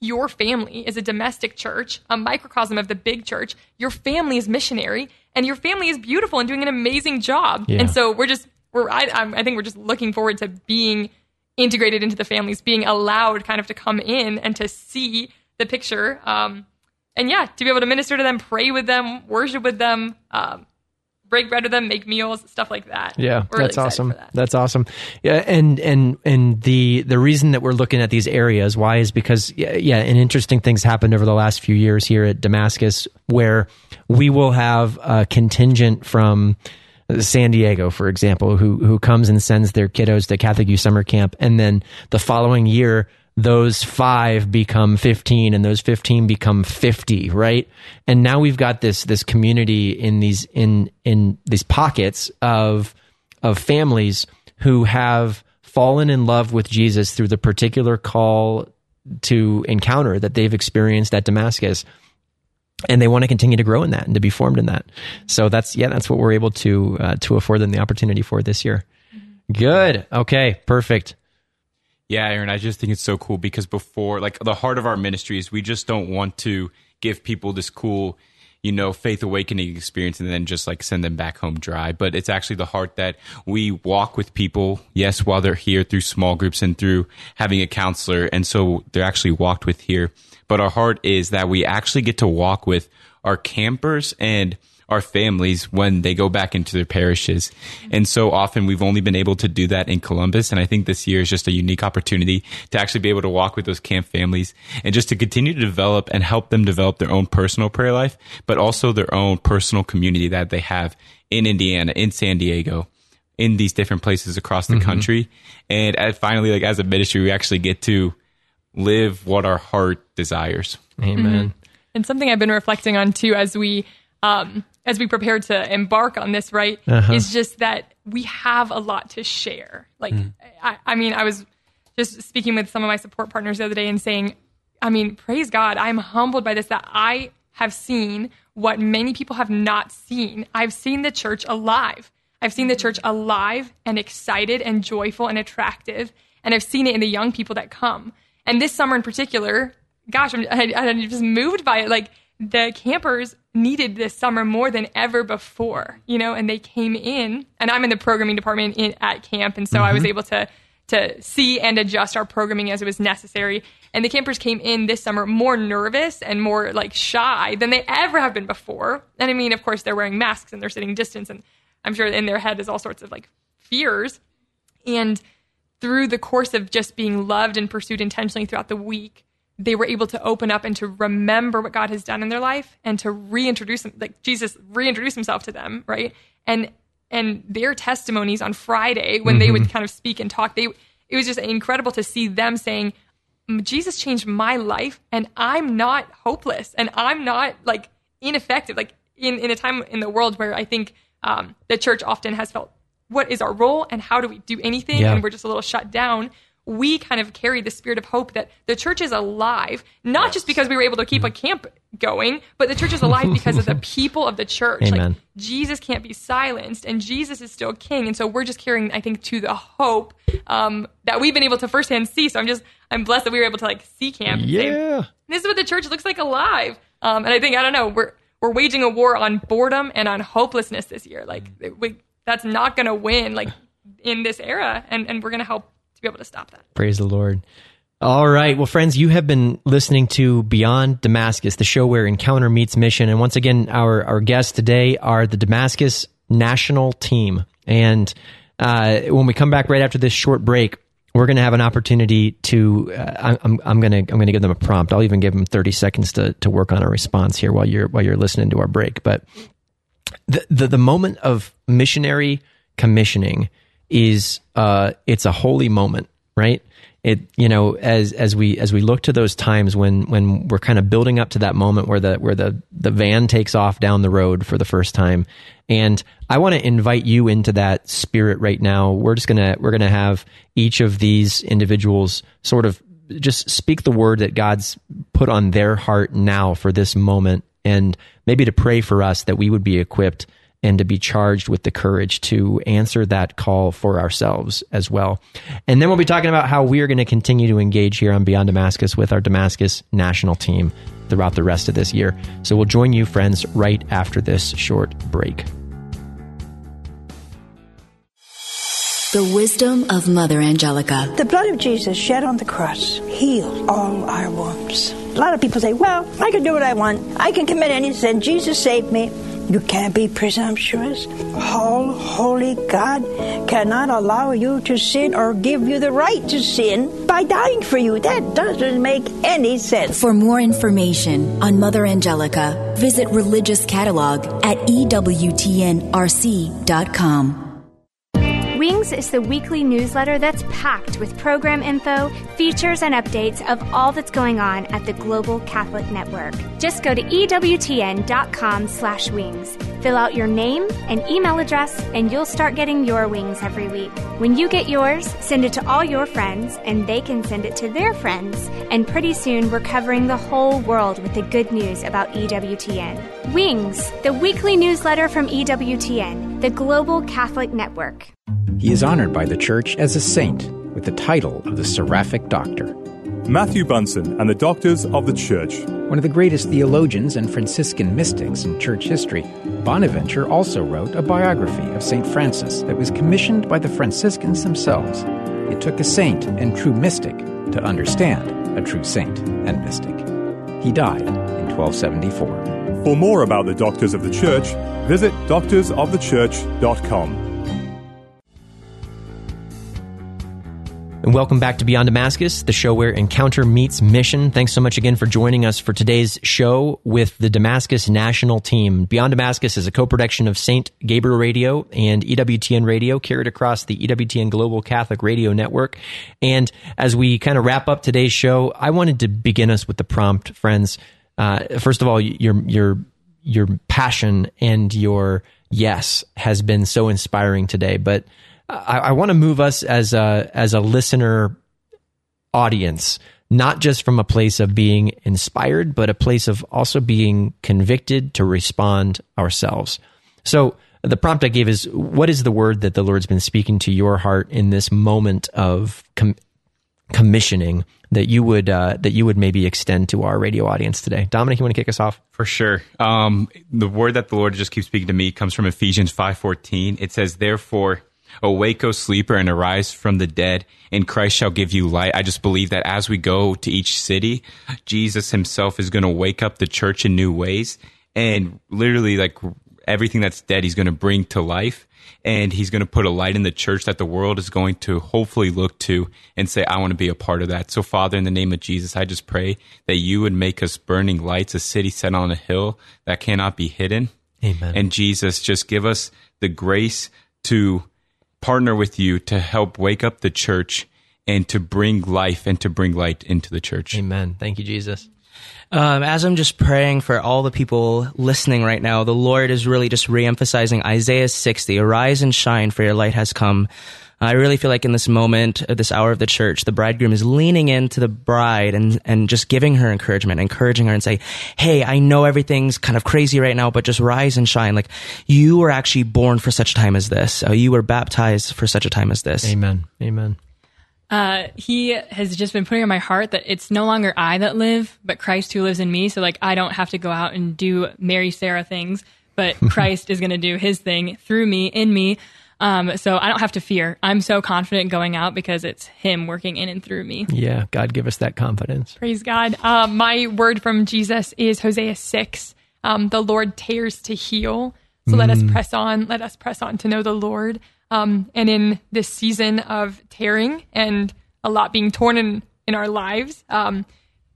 your family is a domestic church, a microcosm of the big church. Your family is missionary, and your family is beautiful and doing an amazing job. Yeah. And so we're just we're I, I think we're just looking forward to being integrated into the families, being allowed kind of to come in and to see the picture. Um, and yeah, to be able to minister to them, pray with them, worship with them, um, break bread with them, make meals, stuff like that. Yeah, really that's awesome. that. That's awesome. Yeah, and and and the the reason that we're looking at these areas why is because yeah, yeah, and interesting things happened over the last few years here at Damascus where we will have a contingent from San Diego, for example, who who comes and sends their kiddos to Catholic Youth Summer Camp, and then the following year those five become 15 and those 15 become 50 right? And now we've got this this community in these in in these pockets of of families who have fallen in love with Jesus through the particular call to encounter that they've experienced at Damascus and they want to continue to grow in that and to be formed in that. So that's yeah that's what we're able to uh, to afford them the opportunity for this year. Good. Okay. Perfect. Yeah, Aaron, I just think it's so cool because before, like, the heart of our ministry is we just don't want to give people this cool, you know, faith awakening experience and then just like send them back home dry. But it's actually the heart that we walk with people, yes, while they're here through small groups and through having a counselor. And so they're actually walked with here. But our heart is that we actually get to walk with our campers and our families when they go back into their parishes. And so often we've only been able to do that in Columbus. And I think this year is just a unique opportunity to actually be able to walk with those camp families and just to continue to develop and help them develop their own personal prayer life, but also their own personal community that they have in Indiana, in San Diego. In these different places across the Mhm. country. And at finally, like as a ministry, we actually get to live what our heart desires. Amen. And something I've been reflecting on too as we um, as we prepare to embark on this, right, Uh-huh. is just that we have a lot to share. Like, Mm. I, I mean, I was just speaking with some of my support partners the other day and saying, I mean, praise God, I'm humbled by this that I have seen what many people have not seen. I've seen the church alive. I've seen the church alive and excited and joyful and attractive. And I've seen it in the young people that come. And this summer in particular, gosh, I'm, I, I'm just moved by it. Like the campers needed this summer more than ever before, you know, and they came in and I'm in the programming department in, at camp. And so I was Mhm. able to, to see and adjust our programming as it was necessary. And the campers came in this summer more nervous and more like shy than they ever have been before. And I mean, of course, they're wearing masks and they're sitting distance. And I'm sure in their head is all sorts of like fears. And through the course of just being loved and pursued intentionally throughout the week, they were able to open up and to remember what God has done in their life and to reintroduce them, like Jesus reintroduce himself to them, right? And and their testimonies on Friday when mm-hmm. they would mm-hmm. kind of speak and talk, they it was just incredible to see them saying, Jesus changed my life and I'm not hopeless and I'm not like ineffective. Like in, in a time in the world where I think um, the church often has felt, what is our role and how do we do anything? Yeah. And we're just a little shut down we kind of carry the spirit of hope that the church is alive, not yes. just because we were able to keep a camp going, but the church is alive because of the [laughs] people of the church. Amen. Like Jesus can't be silenced, and Jesus is still king. And so we're just carrying, I think, to the hope um, that we've been able to firsthand see. So I'm just, I'm blessed that we were able to like see camp. Yeah. Say, this is what the church looks like alive. Um, and I think I don't know, we're we're waging a war on boredom and on hopelessness this year. Like we, that's not going to win. Like in this era, and and we're going to help to be able to stop that. Praise the Lord. All right. Well, friends, you have been listening to Beyond Damascus, the show where encounter meets mission. And once again, our, our guests today are the Damascus national team. And uh, when we come back right after this short break, we're going to have an opportunity to. Uh, I'm, I'm going to I'm going to give them a prompt. I'll even give them 30 seconds to to work on a response here while you're while you're listening to our break. But the the, the moment of missionary commissioning is uh, it's a holy moment, right? It you know as as we as we look to those times when when we're kind of building up to that moment where the where the the van takes off down the road for the first time, and I want to invite you into that spirit right now. We're just gonna we're gonna have each of these individuals sort of just speak the word that God's put on their heart now for this moment, and maybe to pray for us that we would be equipped and to be charged with the courage to answer that call for ourselves as well. And then we'll be talking about how we are going to continue to engage here on Beyond Damascus with our Damascus national team throughout the rest of this year. So we'll join you, friends, right after this short break. The wisdom of Mother Angelica. The blood of Jesus shed on the cross healed all our wounds. A lot of people say, well, I can do what I want. I can commit any sin. Jesus saved me. You can't be presumptuous. All holy God cannot allow you to sin or give you the right to sin by dying for you. That doesn't make any sense. For more information on Mother Angelica, visit Religious Catalog at EWTNRC.com. Wings is the weekly newsletter that's packed with program info, features, and updates of all that's going on at the Global Catholic Network. Just go to EWTN.com slash wings. Fill out your name and email address, and you'll start getting your wings every week. When you get yours, send it to all your friends, and they can send it to their friends. And pretty soon, we're covering the whole world with the good news about EWTN. Wings, the weekly newsletter from EWTN, the Global Catholic Network. He is honored by the Church as a saint with the title of the Seraphic Doctor. Matthew Bunson and the Doctors of the Church. One of the greatest theologians and Franciscan mystics in church history, Bonaventure also wrote a biography of St. Francis that was commissioned by the Franciscans themselves. It took a saint and true mystic to understand a true saint and mystic. He died in 1274. For more about the Doctors of the Church, visit doctorsofthechurch.com. And welcome back to Beyond Damascus, the show where encounter meets mission. Thanks so much again for joining us for today's show with the Damascus National Team. Beyond Damascus is a co-production of St. Gabriel Radio and EWTN Radio, carried across the EWTN Global Catholic Radio Network. And as we kind of wrap up today's show, I wanted to begin us with the prompt, friends. Uh, first of all, your your your passion and your yes has been so inspiring today, but I, I want to move us as a as a listener audience, not just from a place of being inspired, but a place of also being convicted to respond ourselves. So the prompt I gave is what is the word that the Lord's been speaking to your heart in this moment of com- commissioning that you would uh, that you would maybe extend to our radio audience today. Dominic, you want to kick us off? For sure. Um, the word that the Lord just keeps speaking to me comes from Ephesians five fourteen. It says, "Therefore, Awake, O sleeper, and arise from the dead, and Christ shall give you light. I just believe that as we go to each city, Jesus himself is going to wake up the church in new ways and literally like everything that's dead, he's going to bring to life. And he's going to put a light in the church that the world is going to hopefully look to and say, I want to be a part of that. So, Father, in the name of Jesus, I just pray that you would make us burning lights, a city set on a hill that cannot be hidden. Amen. And Jesus, just give us the grace to partner with you to help wake up the church and to bring life and to bring light into the church. Amen. Thank you, Jesus. Um, as I'm just praying for all the people listening right now, the Lord is really just reemphasizing Isaiah 60, arise and shine for your light has come. I really feel like in this moment, at this hour of the church, the bridegroom is leaning into the bride and, and just giving her encouragement, encouraging her and say, Hey, I know everything's kind of crazy right now, but just rise and shine. Like you were actually born for such a time as this. Uh, you were baptized for such a time as this. Amen. Amen. Uh, he has just been putting in my heart that it's no longer I that live, but Christ who lives in me. So like I don't have to go out and do Mary Sarah things, but [laughs] Christ is going to do his thing through me, in me. Um, so I don't have to fear. I'm so confident going out because it's him working in and through me. Yeah, God give us that confidence. Praise God. Uh, my word from Jesus is Hosea 6. Um, the Lord tears to heal. So let us Mm. press on. Let us press on to know the Lord. Um, and in this season of tearing and a lot being torn in, in our lives, um,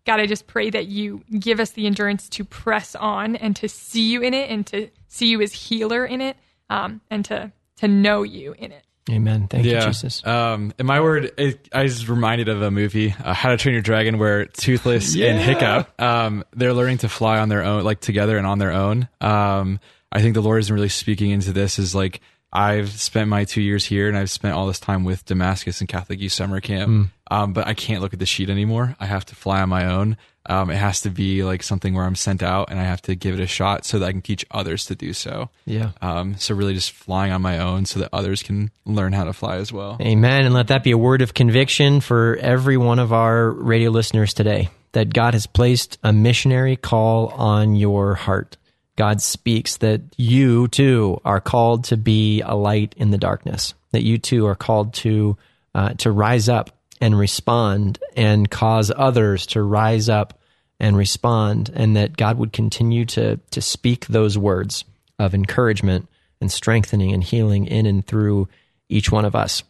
God, I just pray that you give us the endurance to press on and to see you in it and to see you as healer in it um, and to, to know you in it. Amen. Thank yeah. you, Jesus. Um, in my word, it, I was reminded of a movie, uh, How to Train Your Dragon, where Toothless Yeah. and Hiccup, um, they're learning to fly on their own, like together and on their own. Um, I think the Lord is really speaking into this. Is like I've spent my two years here, and I've spent all this time with Damascus and Catholic Youth Summer Camp. Mm. Um, but I can't look at the sheet anymore. I have to fly on my own. Um, it has to be like something where I'm sent out, and I have to give it a shot so that I can teach others to do so. Yeah. Um, so really, just flying on my own so that others can learn how to fly as well. Amen. And let that be a word of conviction for every one of our radio listeners today that God has placed a missionary call on your heart. God speaks that you too are called to be a light in the darkness, that you too are called to, uh, to rise up and respond and cause others to rise up and respond, and that God would continue to, to speak those words of encouragement and strengthening and healing in and through each one of us.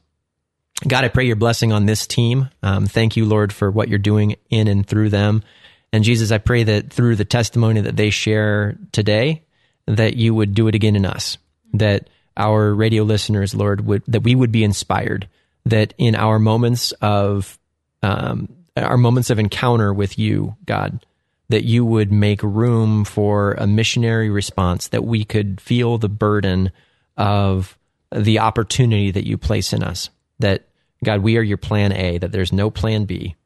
God, I pray your blessing on this team. Um, thank you, Lord, for what you're doing in and through them. And Jesus, I pray that through the testimony that they share today, that you would do it again in us. That our radio listeners, Lord, would that we would be inspired. That in our moments of um, our moments of encounter with you, God, that you would make room for a missionary response. That we could feel the burden of the opportunity that you place in us. That God, we are your plan A. That there's no plan B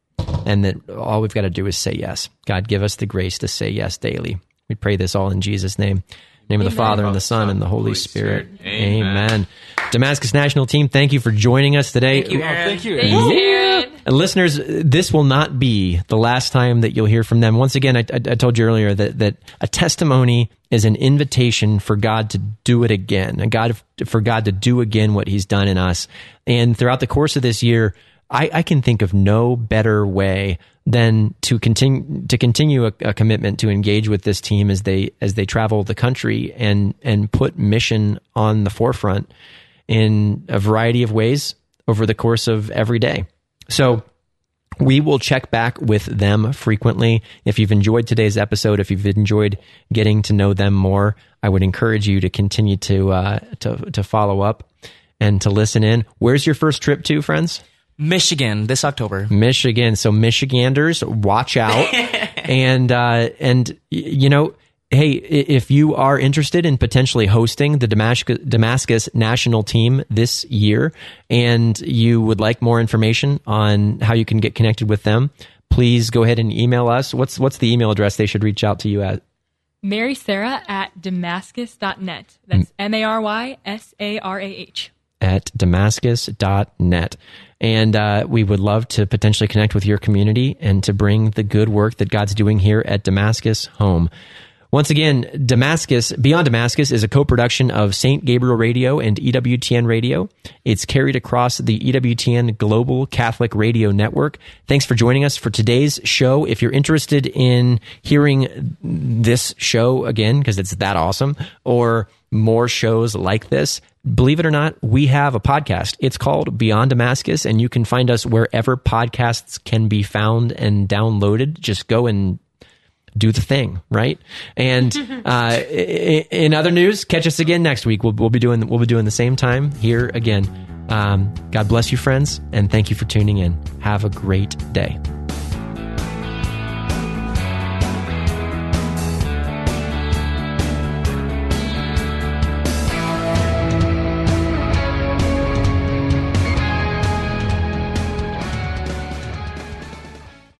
and that all we've got to do is say yes. God, give us the grace to say yes daily. We pray this all in Jesus' name. Name of the Father and the Son and the Holy Spirit. Amen. Amen. Damascus National Team, thank you for joining us today. Thank you, Aaron. thank you. Thanks, Aaron. And listeners, this will not be the last time that you'll hear from them. Once again, I, I, I told you earlier that, that a testimony is an invitation for God to do it again, and God for God to do again what He's done in us. And throughout the course of this year, I, I can think of no better way than to continue to continue a, a commitment to engage with this team as they as they travel the country and and put mission on the forefront in a variety of ways over the course of every day. So we will check back with them frequently. If you've enjoyed today's episode, if you've enjoyed getting to know them more, I would encourage you to continue to uh, to to follow up and to listen in. Where's your first trip to, friends? Michigan this October. Michigan. So Michiganders, watch out. [laughs] and uh, and you know, hey, if you are interested in potentially hosting the Damascus, Damascus national team this year, and you would like more information on how you can get connected with them, please go ahead and email us. What's what's the email address they should reach out to you at? Mary Sarah at Damascus.net. That's M A R Y S A R A H. at damascus.net. And uh, we would love to potentially connect with your community and to bring the good work that God's doing here at Damascus home. Once again, Damascus, Beyond Damascus is a co-production of St. Gabriel Radio and EWTN Radio. It's carried across the EWTN Global Catholic Radio Network. Thanks for joining us for today's show. If you're interested in hearing this show again, because it's that awesome, or more shows like this, believe it or not, we have a podcast. It's called Beyond Damascus, and you can find us wherever podcasts can be found and downloaded. Just go and do the thing, right? And [laughs] uh, in other news, catch us again next week. We'll, we'll be doing we'll be doing the same time here again. Um, God bless you, friends, and thank you for tuning in. Have a great day.